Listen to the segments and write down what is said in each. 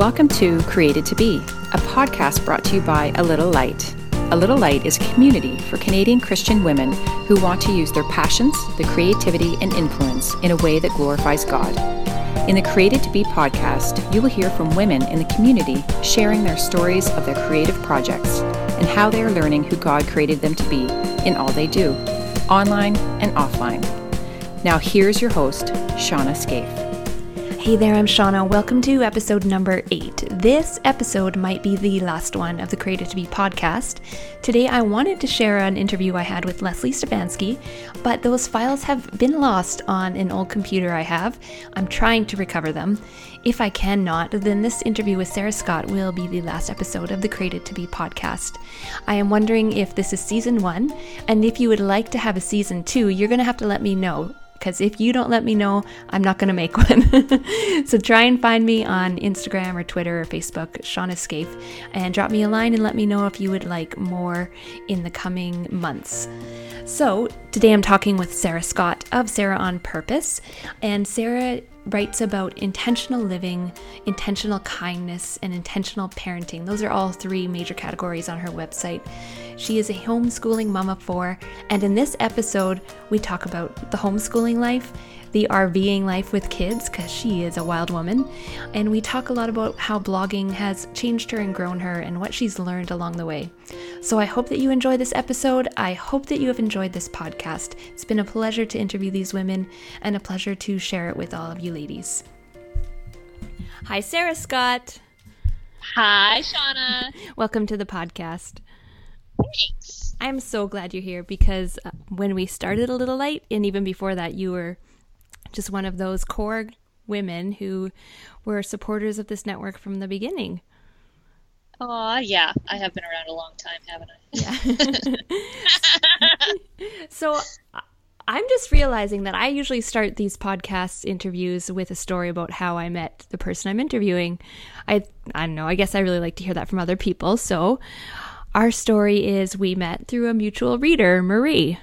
Welcome to Created to Be, a podcast brought to you by A Little Light. A Little Light is a community for Canadian Christian women who want to use their passions, their creativity, and influence in a way that glorifies God. In the Created to Be podcast, you will hear from women in the community sharing their stories of their creative projects and how they are learning who God created them to be in all they do, online and offline. Now, here's your host, Shauna Scaife. Hey there, I'm Shauna. Welcome to episode number eight. This episode might be the last one of the Created to Be podcast. Today, I wanted to share an interview I had with Leslie Stefanski, but those files have been lost on an old computer I have. I'm trying to recover them. If I cannot, then this interview with Sarah Scott will be the last episode of the Created to Be podcast. I am wondering if this is season one, and if you would like to have a season two, you're going to have to let me know because if you don't let me know, I'm not going to make one. so try and find me on Instagram or Twitter or Facebook, Shauna Scaife, and drop me a line and let me know if you would like more in the coming months. So today I'm talking with Sarah Scott of Sarah on Purpose, and Sarah writes about intentional living, intentional kindness, and intentional parenting. Those are all three major categories on her website. She is a homeschooling mama four, and in this episode, we talk about the homeschooling life, the RVing life with kids, because she is a wild woman, and we talk a lot about how blogging has changed her and grown her and what she's learned along the way. So I hope that you enjoy this episode. I hope that you have enjoyed this podcast. It's been a pleasure to interview these women and a pleasure to share it with all of you ladies. Hi, Sarah Scott. Hi, Shauna. Welcome to the podcast. Thanks. I'm so glad you're here because uh, when we started A Little Light, and even before that, you were just one of those core women who were supporters of this network from the beginning. Oh, yeah. I have been around a long time, haven't I? Yeah. so I'm just realizing that I usually start these podcast interviews with a story about how I met the person I'm interviewing. I I don't know, I guess I really like to hear that from other people. So our story is we met through a mutual reader, Marie.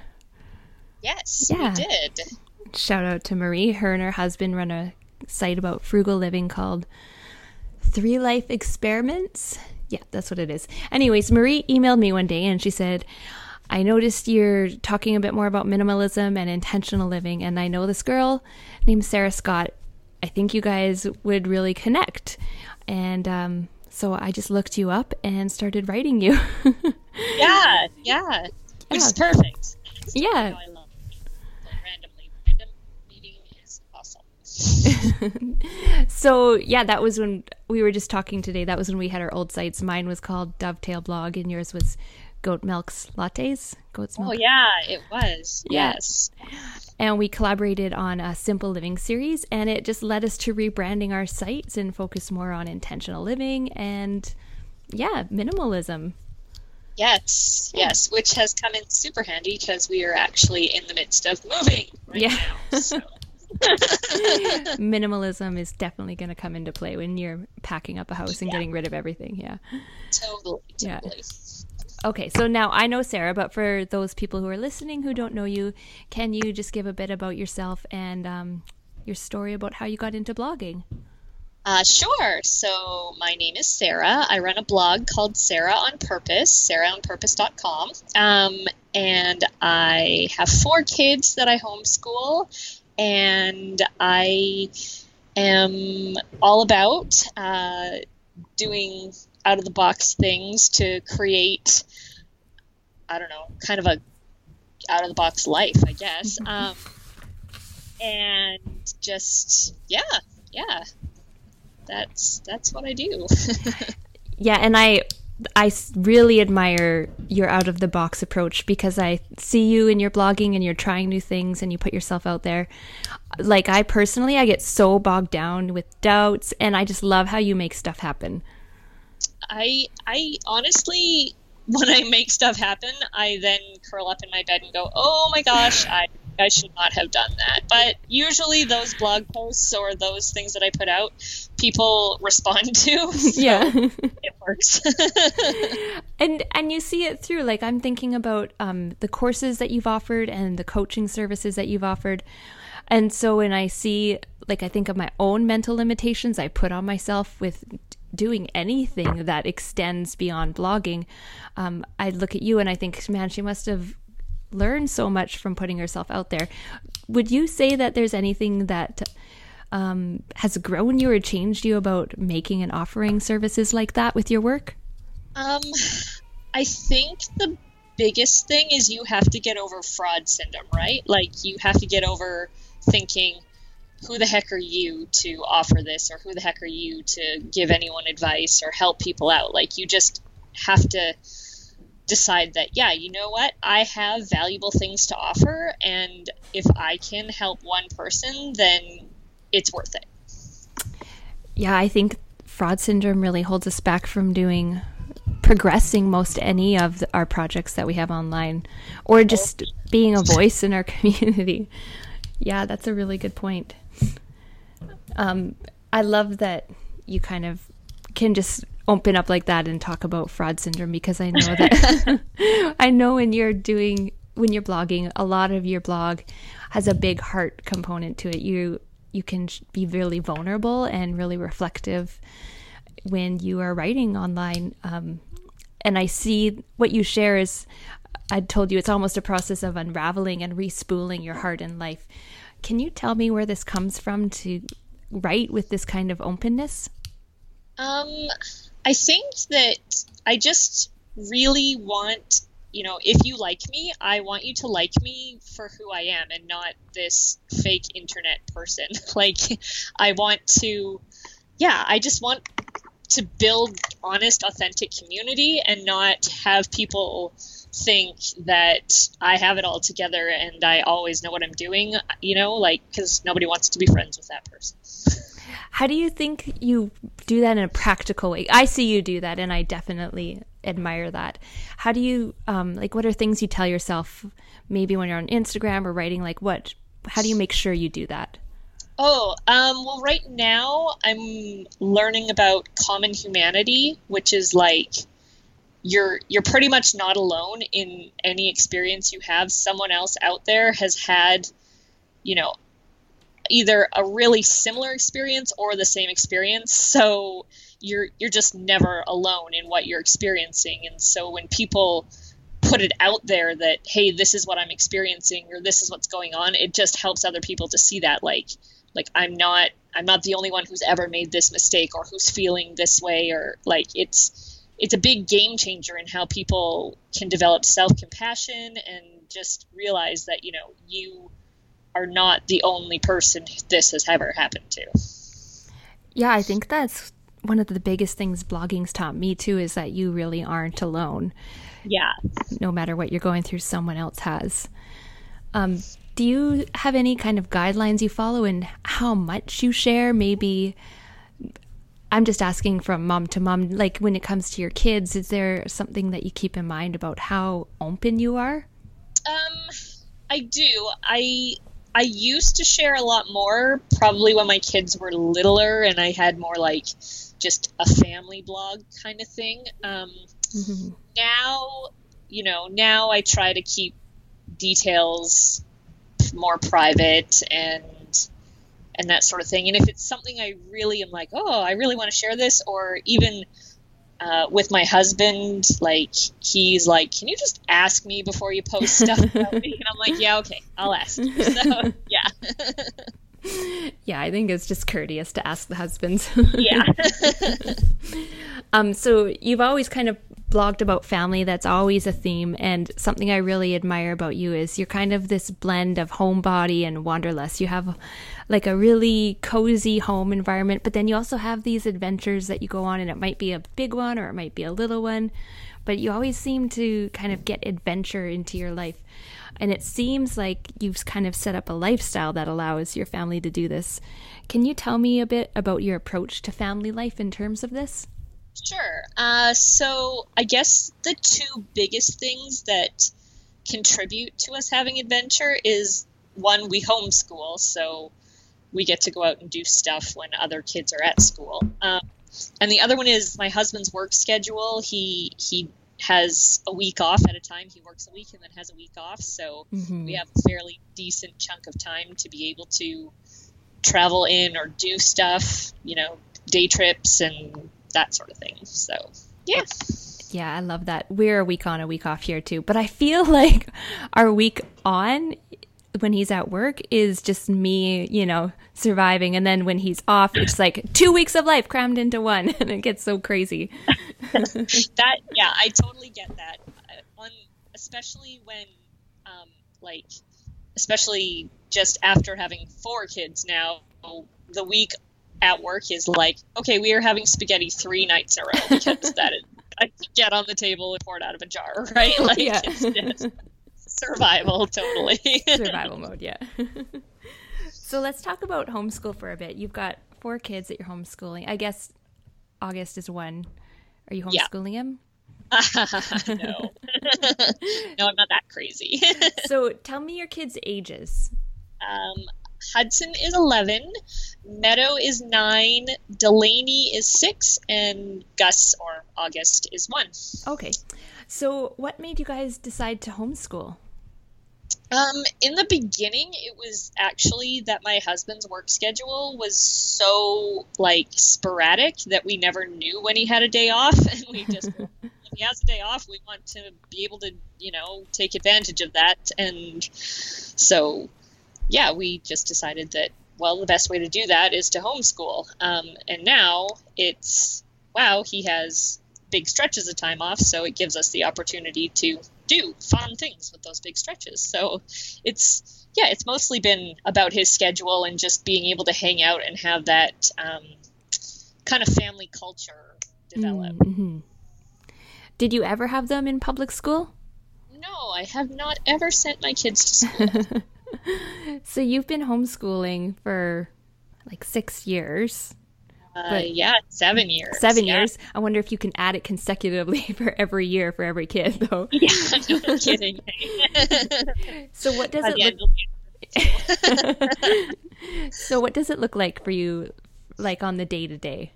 Yes, yeah. we did. Shout out to Marie. Her and her husband run a site about frugal living called Three Life Experiments. Yeah, that's what it is. Anyways, Marie emailed me one day and she said, I noticed you're talking a bit more about minimalism and intentional living, and I know this girl named Sarah Scott. I think you guys would really connect. And um, so I just looked you up and started writing you. yeah, yeah. Which yeah. is perfect. Yeah. so yeah, that was when we were just talking today. That was when we had our old sites. Mine was called Dovetail Blog, and yours was Goat Milk's Lattes. Goat's oh, Milk. Oh yeah, it was. Yes. And we collaborated on a simple living series, and it just led us to rebranding our sites and focus more on intentional living and yeah, minimalism. Yes, yes, which has come in super handy because we are actually in the midst of moving right yeah. now. So. Minimalism is definitely going to come into play when you're packing up a house and yeah. getting rid of everything. Yeah. Totally. Totally. Yeah. Okay, so now I know Sarah, but for those people who are listening who don't know you, can you just give a bit about yourself and um, your story about how you got into blogging? Uh, sure. So my name is Sarah. I run a blog called Sarah on Purpose, sarahonpurpose.com. Um, and I have four kids that I homeschool and I am all about uh, doing out of the box things to create, I don't know, kind of a out of the box life, I guess. Um, and just yeah, yeah, that's that's what I do. yeah, and I I really admire your out of the box approach because I see you in your blogging and you're trying new things and you put yourself out there. Like I personally, I get so bogged down with doubts and I just love how you make stuff happen. I I honestly when I make stuff happen, I then curl up in my bed and go, "Oh my gosh, I I should not have done that. But usually those blog posts or those things that I put out, people respond to. So yeah, it works. and and you see it through. Like I'm thinking about um, the courses that you've offered and the coaching services that you've offered. And so when I see, like, I think of my own mental limitations I put on myself with doing anything that extends beyond blogging, um, I look at you and I think, man, she must have learned so much from putting yourself out there. Would you say that there's anything that um, has grown you or changed you about making and offering services like that with your work? Um, I think the biggest thing is you have to get over fraud syndrome, right? Like you have to get over thinking, who the heck are you to offer this, or who the heck are you to give anyone advice or help people out? Like you just have to decide that, yeah, you know what? I have valuable things to offer, and if I can help one person, then it's worth it. Yeah, I think fraud syndrome really holds us back from doing progressing most any of the, our projects that we have online or just being a voice in our community. Yeah, that's a really good point. Um, I love that you kind of can just open up like that and talk about fraud syndrome because I know that I know when you're doing when you're blogging, a lot of your blog has a big heart component to it. You you can be really vulnerable and really reflective when you are writing online. Um, and I see what you share is, I told you, it's almost a process of unraveling and respooling your heart and life. Can you tell me where this comes from to write with this kind of openness? Um, I think that I just really want, you know, if you like me, I want you to like me for who I am and not this fake internet person. like, I want to, yeah, I just want to build honest, authentic community and not have people think that I have it all together and I always know what I'm doing, you know, like, because nobody wants to be friends with that person. How do you think you do that in a practical way? I see you do that and I definitely admire that. How do you, um, like, what are things you tell yourself maybe when you're on Instagram or writing? Like, what, how do you make sure you do that? Oh, um, well, right now I'm learning about common humanity, which is like you're you're pretty much not alone in any experience you have. Someone else out there has had, you know, either a really similar experience or the same experience. So you're you're just never alone in what you're experiencing. And so when people put it out there that hey, this is what I'm experiencing or this is what's going on, it just helps other people to see that like like i'm not i'm not the only one who's ever made this mistake or who's feeling this way or like it's it's a big game changer in how people can develop self-compassion and just realize that you know you are not the only person this has ever happened to yeah i think that's one of the biggest things blogging's taught me too is that you really aren't alone yeah no matter what you're going through someone else has um, do you have any kind of guidelines you follow in how much you share? Maybe I'm just asking from mom to mom, like when it comes to your kids, is there something that you keep in mind about how open you are? Um, I do. I I used to share a lot more, probably when my kids were littler and I had more like just a family blog kind of thing. Um, mm-hmm. Now, you know, now I try to keep details more private and and that sort of thing. And if it's something I really am like, oh, I really want to share this, or even uh, with my husband, like he's like, can you just ask me before you post stuff about me? And I'm like, yeah, okay, I'll ask. So yeah. yeah, I think it's just courteous to ask the husbands. yeah. um. So you've always kind of blogged about family, that's always a theme. And something I really admire about you is you're kind of this blend of homebody and wanderlust. You have like a really cozy home environment, but then you also have these adventures that you go on, and it might be a big one or it might be a little one, but you always seem to kind of get adventure into your life. And it seems like you've kind of set up a lifestyle that allows your family to do this. Can you tell me a bit about your approach to family life in terms of this? Sure. Uh, so I guess the two biggest things that contribute to us having adventure is one, we homeschool, so we get to go out and do stuff when other kids are at school. Um, and the other one is my husband's work schedule. He he has a week off at a time. He works a week and then has a week off, so mm-hmm. we have a fairly decent chunk of time to be able to travel in or do stuff. You know, day trips and that sort of thing. So yeah. Yeah, I love that. We're a week on, a week off here too. But I feel like our week on when he's at work is just me, you know, surviving. And then when he's off, it's like two weeks of life crammed into one. And it gets so crazy. that, yeah, I totally get that. One, especially when, um, like, especially just after having four kids now, the week at work is like, okay, we are having spaghetti three nights in a row because that is I get on the table and pour it out of a jar, right? Like Yeah. it's just survival, totally. Survival mode, yeah. so let's talk about homeschool for a bit. You've got four kids that you're homeschooling. I guess August is one. Are you Yeah. homeschooling him? no, no, I'm not that crazy. So tell me your kids' ages. Um, Hudson is 11, Meadow is 9, Delaney is 6, and Gus, or August, is 1. Okay. So what made you guys decide to homeschool? Um, in the beginning, it was actually that my husband's work schedule was so like sporadic that we never knew when he had a day off, and we just if he has a day off, we want to be able to you know take advantage of that, and so yeah, we just decided that well, the best way to do that is to homeschool, um, and now it's wow, he has big stretches of time off, so it gives us the opportunity to do fun things with those big stretches. So it's yeah, it's mostly been about his schedule and just being able to hang out and have that um, kind of family culture develop. Mhm. Did you ever have them in public school? No, I have not ever sent my kids to school. So you've been homeschooling for like six years, Uh, yeah, seven years. seven yeah. years. I wonder if you can add it consecutively for every year for every kid, though. Yeah, no kidding. So what does it look? end, it'll be- So what does it look like for you, like on the day to day?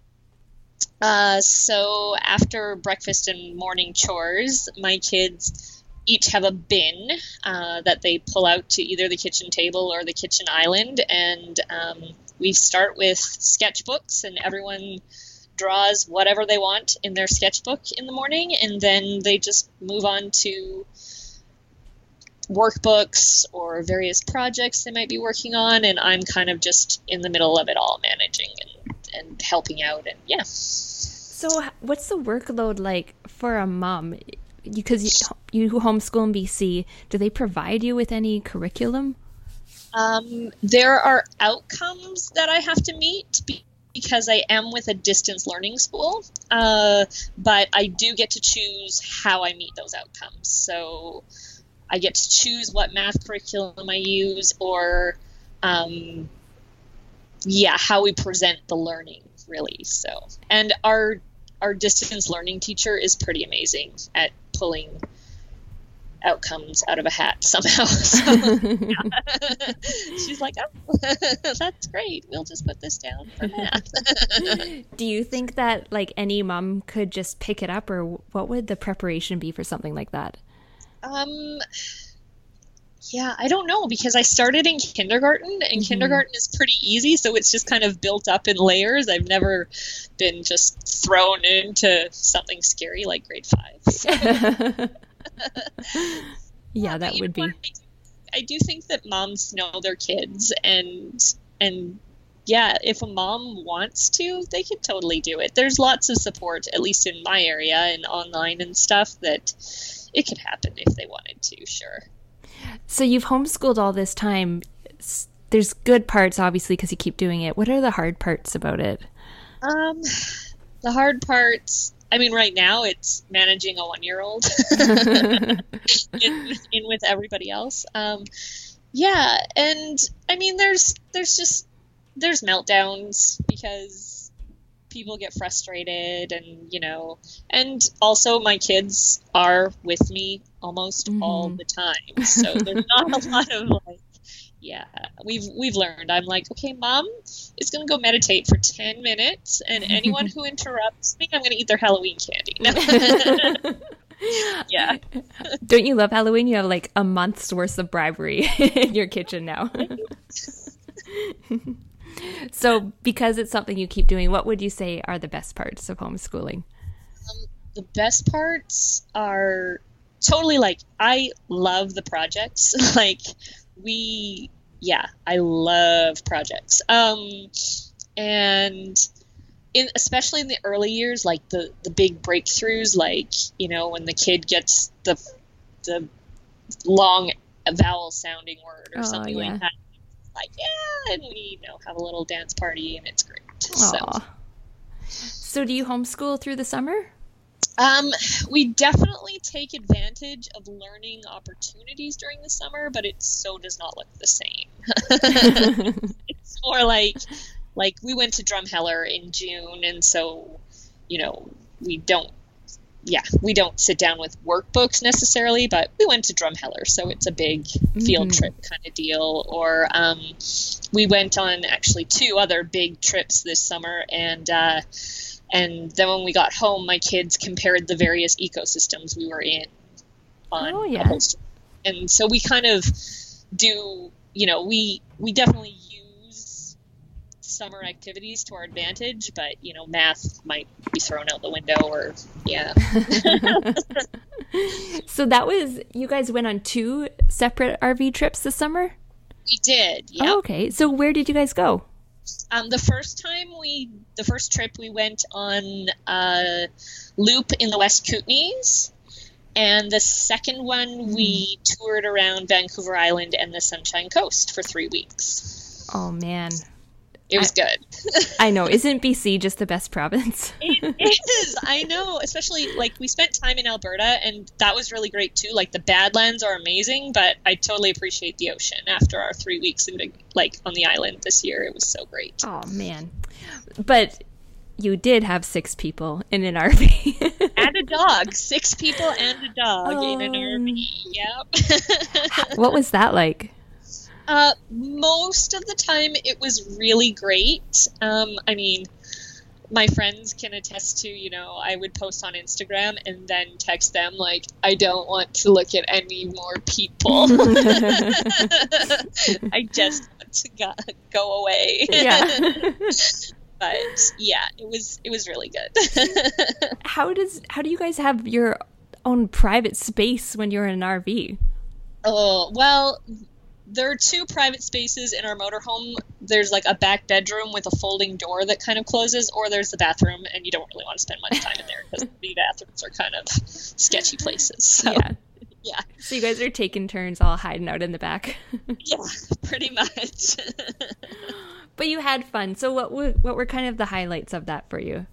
Uh, so after breakfast and morning chores, my kids each have a bin uh, that they pull out to either the kitchen table or the kitchen island, and um, we start with sketchbooks, and everyone draws whatever they want in their sketchbook in the morning, and then they just move on to workbooks or various projects they might be working on, and I'm kind of just in the middle of it all, managing and, and helping out, and yeah. So what's the workload like for a mom? Because you, you homeschool in BC, do they provide you with any curriculum? Um, there are outcomes that I have to meet because I am with a distance learning school, uh, but I do get to choose how I meet those outcomes. So I get to choose what math curriculum I use, or um, yeah, how we present the learning really. So, and our our distance learning teacher is pretty amazing at pulling outcomes out of a hat somehow. So. She's like, oh, that's great. We'll just put this down for math. Do you think that like any mom could just pick it up, or what would the preparation be for something like that? um, yeah, I don't know because I started in kindergarten, and mm-hmm. kindergarten is pretty easy, so it's just kind of built up in layers. I've never been just thrown into something scary like grade five. yeah, that would be. what? I do think that moms know their kids, and and yeah, if a mom wants to, they can totally do it. There's lots of support, at least in my area and online and stuff, that it could happen if they wanted to. Sure. So you've homeschooled all this time. There's good parts, obviously, because you keep doing it. What are the hard parts about it? Um, the hard parts. I mean, right now it's managing a one-year-old in, in with everybody else. Um, yeah, and I mean, there's there's just there's meltdowns because people get frustrated, and you know, and also my kids are with me almost all Mhm. the time, so there's not a lot of like. Yeah, we've we've learned. I'm like, okay, mom is gonna go meditate for ten minutes, and anyone who interrupts me, I'm gonna eat their Halloween candy. yeah, Don't you love Halloween? You have like a month's worth of bribery in your kitchen now. So, because it's something you keep doing, what would you say are the best parts of homeschooling? Um, the best parts are totally like I love the projects. like we, yeah, I love projects. Um, and in especially in the early years, like the the big breakthroughs, like you know when the kid gets the the long vowel sounding word or oh, something yeah. like that. Like yeah, and we you know have a little dance party and it's great. Aww. So. So do you homeschool through the summer? Um, we definitely take advantage of learning opportunities during the summer, but it so does not look the same. it's more like like we went to Drumheller in June, and so you know we don't yeah, we don't sit down with workbooks necessarily, but we went to Drumheller, so it's a big field mm-hmm. trip kind of deal. Or um, we went on actually two other big trips this summer, and uh, and then when we got home, my kids compared the various ecosystems we were in on oh, yeah. and so we kind of do, you know, we we definitely summer activities to our advantage, but you know, math might be thrown out the window or yeah. so that was you guys went on two separate RV trips this summer? We did. Yeah. Oh, okay. So where did you guys go? Um, the first time we, the first trip we went on a loop in the West Kootenays, and the second one we toured around Vancouver Island and the Sunshine Coast for three weeks. Oh man, it was I, good. I know. Isn't BC just the best province? it is. I know. Especially like we spent time in Alberta and that was really great too. Like the Badlands are amazing, but I totally appreciate the ocean after our three weeks in like on the island this year. It was so great. Oh man. But you did have six people in an RV. and a dog. Six people and a dog um, in an RV. Yep. what was that like? Uh, most of the time, it was really great. Um, I mean, my friends can attest to, you know, I would post on Instagram and then text them, like, I don't want to look at any more people. I just want to go, go away. Yeah. but yeah, it was it was really good. how does how do you guys have your own private space when you're in an RV? Oh, well, there are two private spaces in our motorhome. There's like a back bedroom with a folding door that kind of closes, or there's the bathroom, and you don't really want to spend much time in there because the bathrooms are kind of sketchy places. So, yeah. Yeah. So you guys are taking turns all hiding out in the back. yeah, pretty much. but you had fun. So what were, what were kind of the highlights of that for you?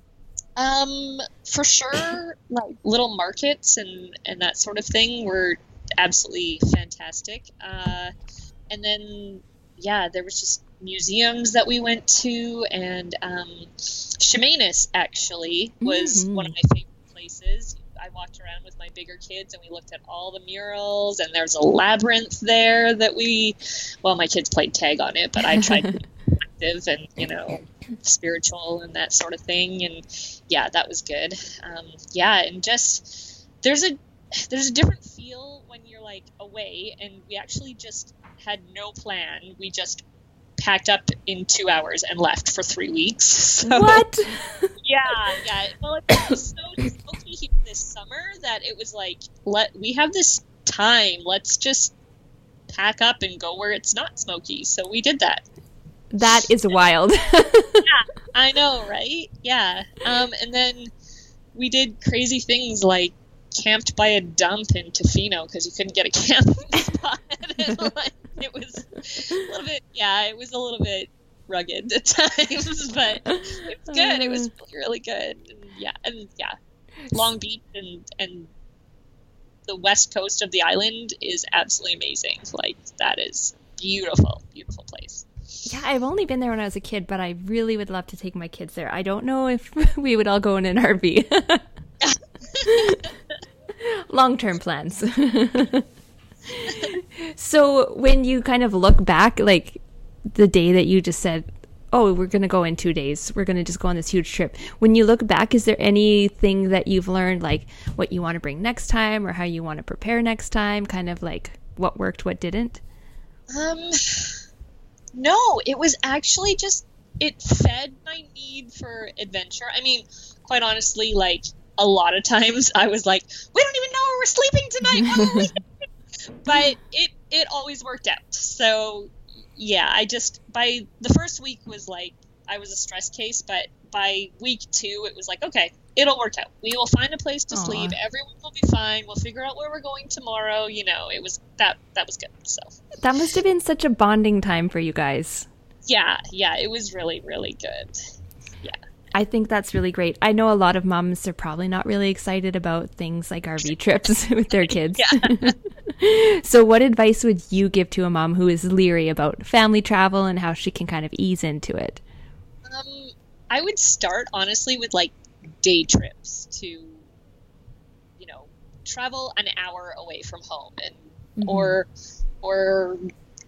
Um, for sure, like little markets and and that sort of thing were absolutely fantastic. Uh, and then yeah, there was just museums that we went to, and um, actually was mm-hmm. one of my favorite places. I walked around with my bigger kids and we looked at all the murals and there's a labyrinth there that we well my kids played tag on it but I tried to be active and you know spiritual and that sort of thing and yeah that was good um, yeah and just there's a there's a different feel when you're like away and we actually just had no plan. We just packed up in two hours and left for three weeks. So, what? yeah, yeah. Well, it was so smoky here this summer that it was like, let we have this time. Let's just pack up and go where it's not smoky. So we did that. That is wild. yeah, I know, right? Yeah. Um, and then we did crazy things like camped by a dump in Tofino because you couldn't get a camping spot. like, it was a little bit, yeah, it was a little bit rugged at times, but it was oh, good. It was really, good. And yeah, and yeah, Long Beach and and the west coast of the island is absolutely amazing. Like that is beautiful, beautiful place. Yeah, I've only been there when I was a kid, but I really would love to take my kids there. I don't know if we would all go in an RV. Long term plans. so when you kind of look back, like the day that you just said, oh, we're going to go in two days. We're going to just go on this huge trip. When you look back, is there anything that you've learned, like what you want to bring next time or how you want to prepare next time? Kind of like what worked, what didn't? Um, no, it was actually just it fed my need for adventure. I mean, quite honestly, like a lot of times I was like, we don't even know where we're sleeping tonight. but it it always worked out. So yeah, I just by the first week was like I was a stress case, but by week two it was like okay, it'll work out. We will find a place to Aww. sleep. Everyone will be fine. We'll figure out where we're going tomorrow. You know, it was that that was good. So that must have been such a bonding time for you guys. Yeah, yeah, it was really really good. I think that's really great. I know a lot of moms are probably not really excited about things like RV trips with their kids. so, what advice would you give to a mom who is leery about family travel and how she can kind of ease into it? Um, I would start honestly with like day trips to, you know, travel an hour away from home, and mm-hmm. or or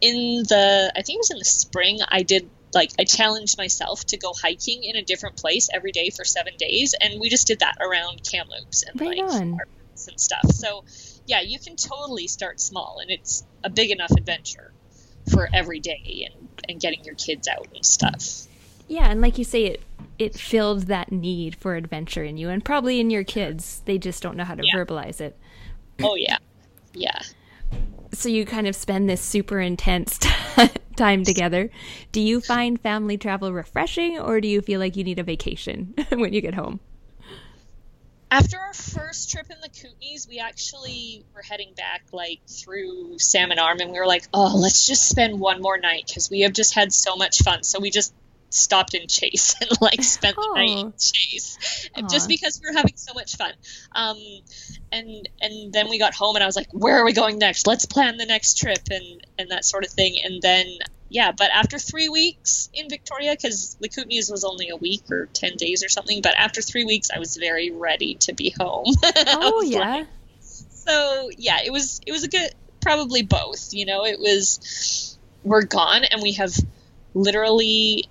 in the I think it was in the spring I did like I challenged myself to go hiking in a different place every day for seven days, and we just did that around Kamloops and right like and stuff. So yeah, you can totally start small, and it's a big enough adventure for every day and and getting your kids out and stuff. Yeah, and like you say, it it filled that need for adventure in you, and probably in your kids. They just don't know how to yeah. verbalize it. Oh yeah, yeah so you kind of spend this super intense time together. Do you find family travel refreshing or do you feel like you need a vacation when you get home? After our first trip in the Kootenays, we actually were heading back like through Salmon Arm and we were like, oh, let's just spend one more night because we have just had so much fun. So we just stopped in Chase and like spent the night in Chase Aww. just because we were having so much fun. Um, and and then we got home and I was like, where are we going next? Let's plan the next trip and and that sort of thing. And then yeah, but after three weeks in Victoria, because the Kootenays was only a week or ten days or something, but after three weeks, I was very ready to be home. Oh yeah. Like, so yeah, it was it was a good probably both. You know, it was we're gone and we have literally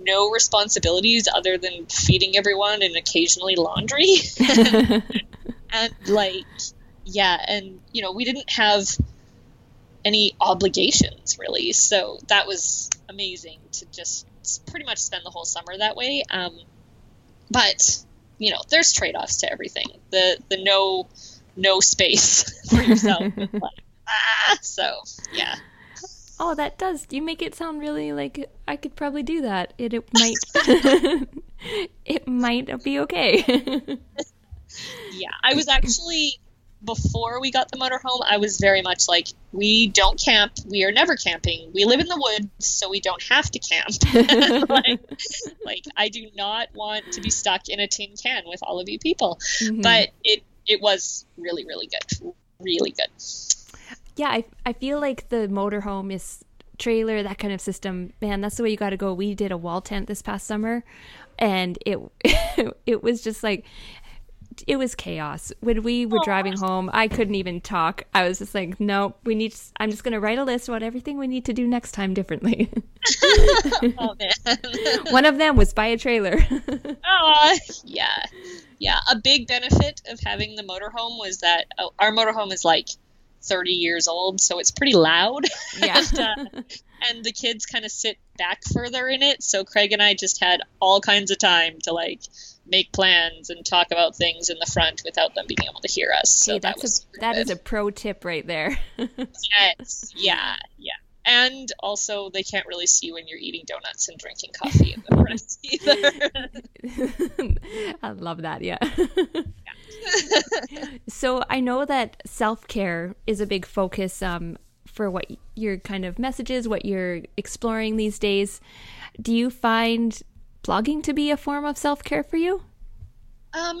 no responsibilities other than feeding everyone and occasionally laundry. and like, yeah, and you know, we didn't have any obligations really, so that was amazing to just pretty much spend the whole summer that way. Um, but you know, there's trade-offs to everything. The the no no space for yourself. like, ah, so yeah oh, that does. You make it sound really like I could probably do that. It, it might, it might be okay. yeah, I was actually before we got the motorhome. I was very much like, we don't camp. We are never camping. We live in the woods, so we don't have to camp. like, like, I do not want to be stuck in a tin can with all of you people. Mm-hmm. But it it was really really good, really good yeah, I I feel like the motorhome is trailer that kind of system. Man, that's the way you got to go. We did a wall tent this past summer, and it it was just like it was chaos. When we were driving home i couldn't even talk. I was just like no we need i'm just going to write a list about everything we need to do next time differently. Oh, one of them was buy a trailer. Oh yeah. Yeah a big benefit of having the motorhome was that oh, our motorhome is like 30 years old, so it's pretty loud. Yeah. and, uh, and the kids kind of sit back further in it. So Craig and I just had all kinds of time to like make plans and talk about things in the front without them being able to hear us. So hey, that's that a, that is a pro tip right there. yes. Yeah. Yeah. And also, they can't really see when you're eating donuts and drinking coffee in the front either. I love that. Yeah. so I know that self care is a big focus um, for what your kind of messages, what you're exploring these days. Do you find blogging to be a form of self care for you? Um,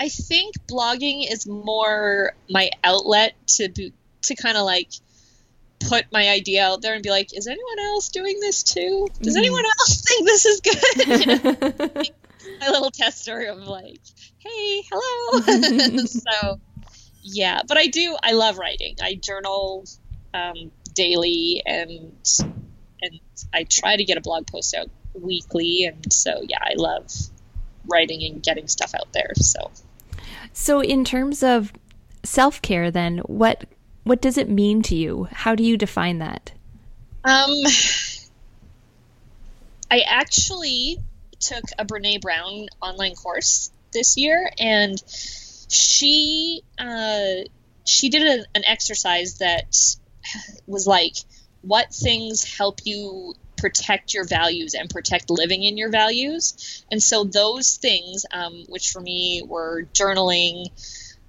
I think blogging is more my outlet to be, to kind of like put my idea out there and be like, is anyone else doing this too? Does mm-hmm. anyone else think this is good? You know? my little test story of like, hey, hello. so, yeah, but I do. I love writing. I journal um, daily, and and I try to get a blog post out weekly. And so, yeah, I love writing and getting stuff out there. So, so in terms of self care, then what what does it mean to you? How do you define that? Um, I actually took a Brene Brown online course this year, and she uh, she did a, an exercise that was like, what things help you protect your values and protect living in your values. And so those things, um, which for me were journaling,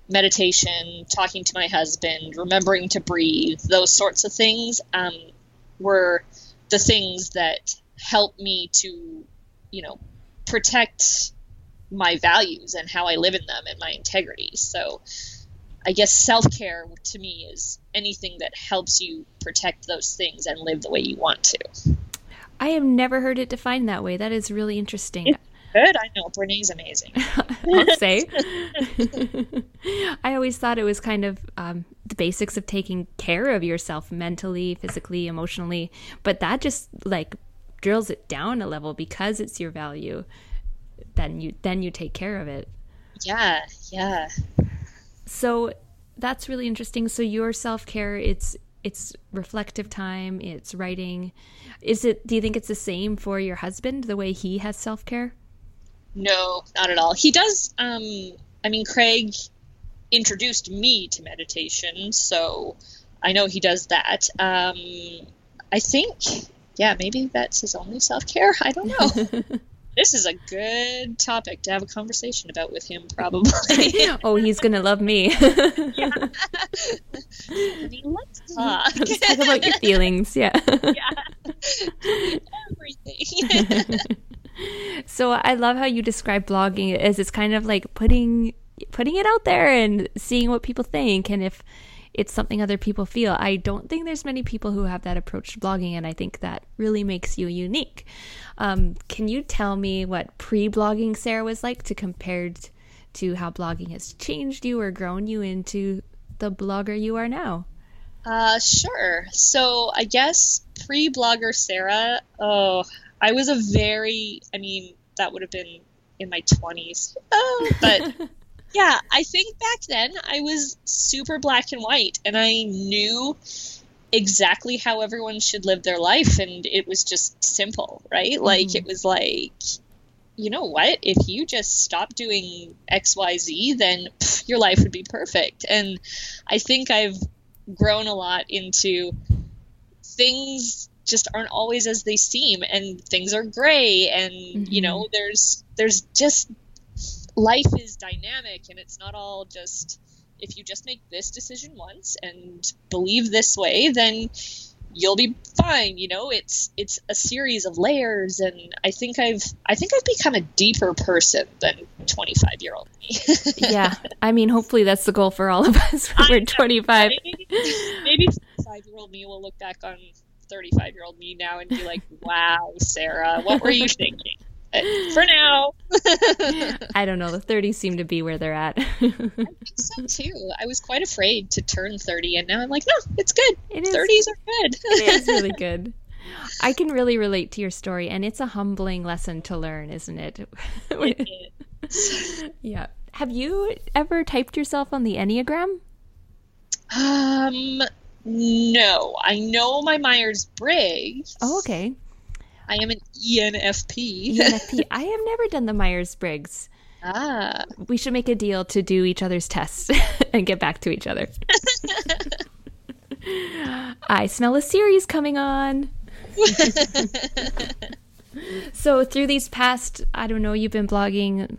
meditation, talking to my husband, remembering to breathe, those sorts of things, um, were the things that helped me to, you know, protect my values and how I live in them and my integrity. So I guess self care to me is anything that helps you protect those things and live the way you want to. I have never heard it defined that way. That is really interesting. It's good. I know. Brene's amazing. I'll say. I always thought it was kind of um, the basics of taking care of yourself mentally, physically, emotionally. But that just like drills it down a level because it's your value. Then you then you take care of it. Yeah, yeah. So that's really interesting. So your self care, it's it's reflective time, it's writing. Is it do you think it's the same for your husband, the way he has self care? No, not at all. He does um I mean Craig introduced me to meditation, so I know he does that. Um I think yeah, maybe that's his only self care. I don't know. this is a good topic to have a conversation about with him, probably. oh, he's gonna love me. yeah. I mean, let's talk. Let's talk about your feelings. Yeah. yeah. Everything. so I love how you describe blogging as it's kind of like putting putting it out there and seeing what people think, and if it's something other people feel. I don't think there's many people who have that approach to blogging, and I think that really makes you unique. Um, can you tell me what pre blogging Sarah was like to compared to how blogging has changed you or grown you into the blogger you are now? Uh, sure. So I guess pre blogger Sarah, oh, I was a very, I mean, that would have been in my 20s. Oh, but yeah, I think back then I was super black and white and I knew exactly how everyone should live their life and it was just simple, right? Mm-hmm. Like it was like you know what? If you just stop doing XYZ, then pff, your life would be perfect. And I think I've grown a lot into things just aren't always as they seem and things are gray and mm-hmm. you know there's there's just life is dynamic and it's not all just if you just make this decision once and believe this way then you'll be fine you know? It's it's a series of layers and i think i've i think i've become a deeper person than 25 year old me. Yeah. I mean hopefully that's the goal for all of us when we're 25 maybe, maybe 5 year old me will look back on 35 year old me now and be like wow sarah what were you thinking for now. I don't know. The 30s seem to be where they're at. I think so too. I was quite afraid to turn 30, and now I'm like, no, it's good. It is, 30s are good. it is really good. I can really relate to your story, and it's a humbling lesson to learn, isn't it? it is. yeah. Have you ever typed yourself on the Enneagram? Um, no. I know my Myers Briggs. Oh, okay. I am an ENFP. ENFP. I have never done the Myers Briggs. Ah. We should make a deal to do each other's tests and get back to each other. I smell a series coming on. so, through these past, I don't know, you've been blogging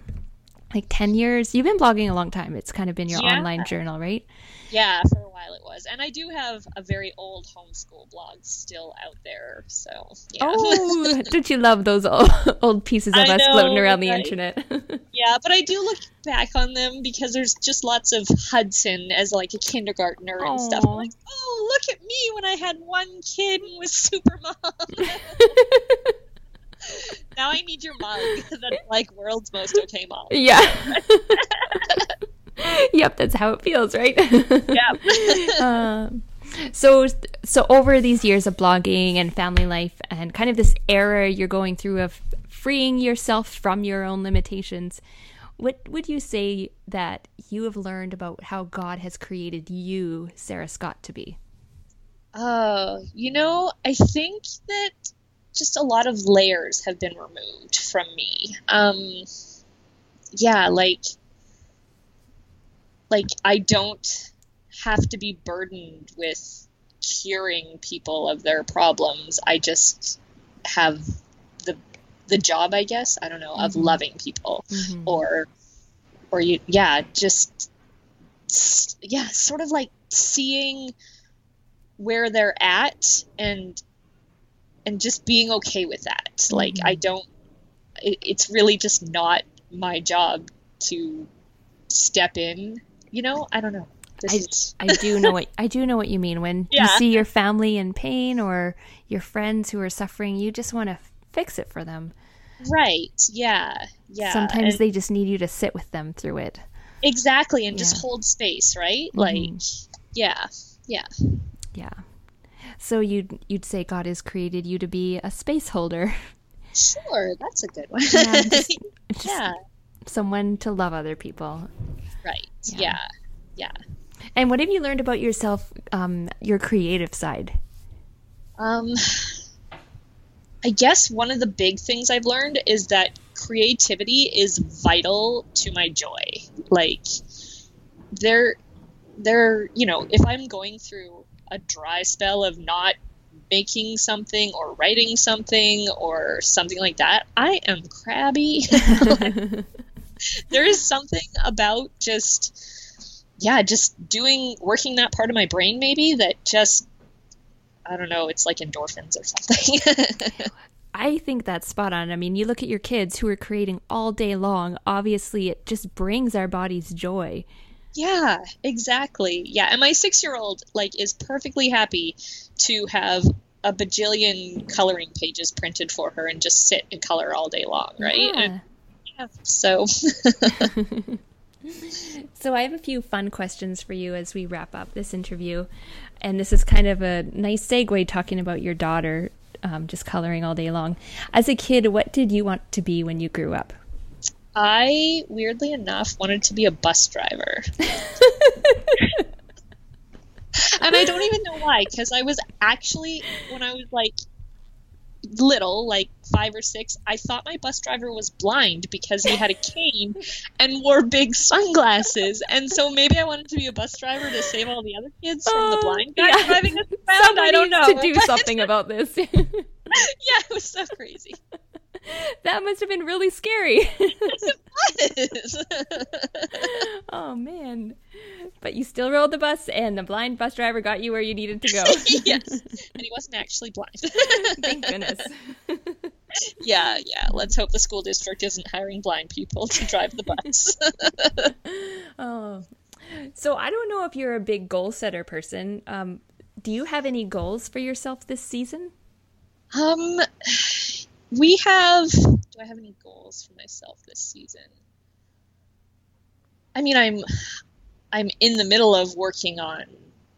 like 10 years. You've been blogging a long time. It's kind of been your yeah. online journal, right? Yeah, for a while it was. And I do have a very old homeschool blog still out there. So, yeah. Oh, did you love those old, old pieces of I us know, floating around the internet? yeah, but I do look back on them because there's just lots of Hudson as like a kindergartner and Aww. stuff. I'm like, oh, look at me when I had one kid and was super mom. now I need your mug that's like world's most okay mom. Yeah. yep, that's how it feels, right? yep. um, so, so over these years of blogging and family life, and kind of this era you're going through of freeing yourself from your own limitations, what would you say that you have learned about how God has created you, Sarah Scott, to be? Oh, you know, I think that just a lot of layers have been removed from me. Um, yeah, like like I don't have to be burdened with curing people of their problems. I just have the the job, I guess, I don't know, of Mhm. loving people Mhm. or or you yeah, just yeah, sort of like seeing where they're at and and just being okay with that. Like I Mhm. don't it, it's really just not my job to step in, you know? I don't know. I- I do know what I do know what you mean when you see your family in pain or your friends who are suffering. You just want to fix it for them. right. Yeah. Yeah. Sometimes and- they just need you to sit with them through it. exactly and just hold space, right? Mhm. Like yeah. Yeah. Yeah. So you'd you'd say God has created you to be a space holder, Sure, that's a good one. Yeah, just- just yeah. someone to love other people. Right. Yeah. Yeah. And what have you learned about yourself, um, your creative side? Um, I guess one of the big things I've learned is that creativity is vital to my joy. Like, there, there, you know, if I'm going through a dry spell of not making something or writing something or something like that, I am crabby. there is something about just yeah just doing working that part of my brain maybe that just i don't know it's like endorphins or something I think that's spot on. I mean, you look at your kids who are creating all day long. Obviously, it just brings our bodies joy. yeah exactly yeah and my six year old like is perfectly happy to have a bajillion coloring pages printed for her and just sit and color all day long right Yeah. And, so So I have a few fun questions for you as we wrap up this interview, and this is kind of a nice segue talking about your daughter, um, just coloring all day long. As a kid, what did you want to be when you grew up? i weirdly enough wanted to be a bus driver and I don't even know why, because I was actually when I was like little, like five or six, I thought my bus driver was blind because he had a cane and wore big sunglasses, and so maybe I wanted to be a bus driver to save all the other kids from the Oh, blind guy yeah. driving us around. I don't know to do something about this. yeah, it was so crazy. that must have been really scary. It oh man! But you still rode the bus, and the blind bus driver got you where you needed to go. yes, and he wasn't actually blind. Thank goodness. yeah, yeah. Let's hope the school district isn't hiring blind people to drive the bus. Oh, so I don't know if you're a big goal setter person. Um, do you have any goals for yourself this season? Um, we have. Do I have any goals for myself this season? I mean, I'm, I'm in the middle of working on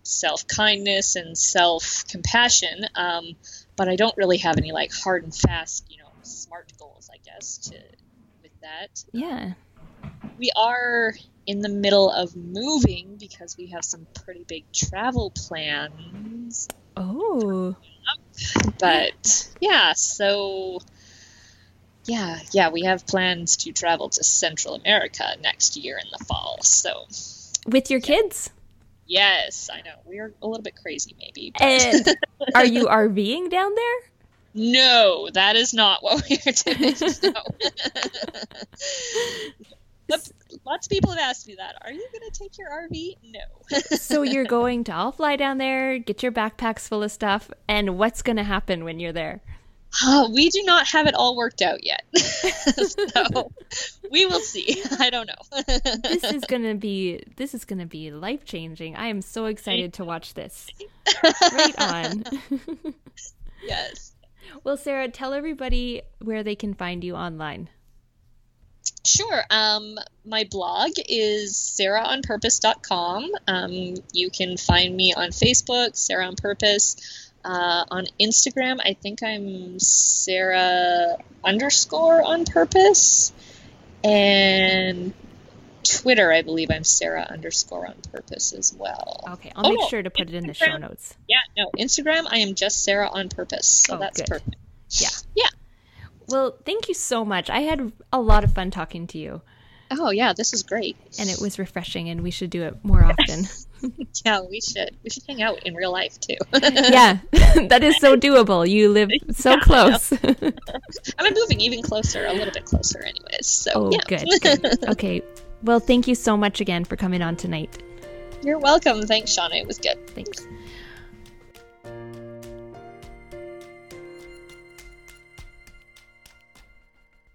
self kindness and self compassion. Um, but I don't really have any like hard and fast, you know, smart goals. I guess to with that. Yeah. We are in the middle of moving because we have some pretty big travel plans Oh, but yeah, so yeah, yeah, we have plans to travel to Central America next year in the fall. So with your kids? yes, I know we are a little bit crazy, maybe. And are you RVing down there? no, that is not what we are doing. No. Lots- Lots of people have asked me that. Are you going to take your RV? No. So you're going to all fly down there, get your backpacks full of stuff, and what's going to happen when you're there? Uh, we do not have it all worked out yet. so we will see. I don't know. This is going to be this is going to be life-changing. I am so excited to watch this. Right on. yes. well, Sarah, tell everybody where they can find you online. Sure. Um, my blog is sarahonpurpose.com. Um, you can find me on Facebook, Sarah on Purpose. Uh, on Instagram, I think I'm Sarah underscore on purpose. And Twitter, I believe I'm Sarah underscore on purpose as well. Okay, I'll Oh, make sure to put it in the show notes. Yeah, no, Instagram, I am just Sarah on purpose. So Oh, that's good. perfect. Yeah. Yeah. Well, thank you so much. I had a lot of fun talking to you. Oh yeah, this is great. And it was refreshing and we should do it more often. yeah, we should. We should hang out in real life too. yeah. that is so doable. You live so yeah, close. I'm moving even closer, a little bit closer anyways. So Oh yeah. good, good. Okay. Well, thank you so much again for coming on tonight. You're welcome. Thanks, Shauna. It was good. Thanks.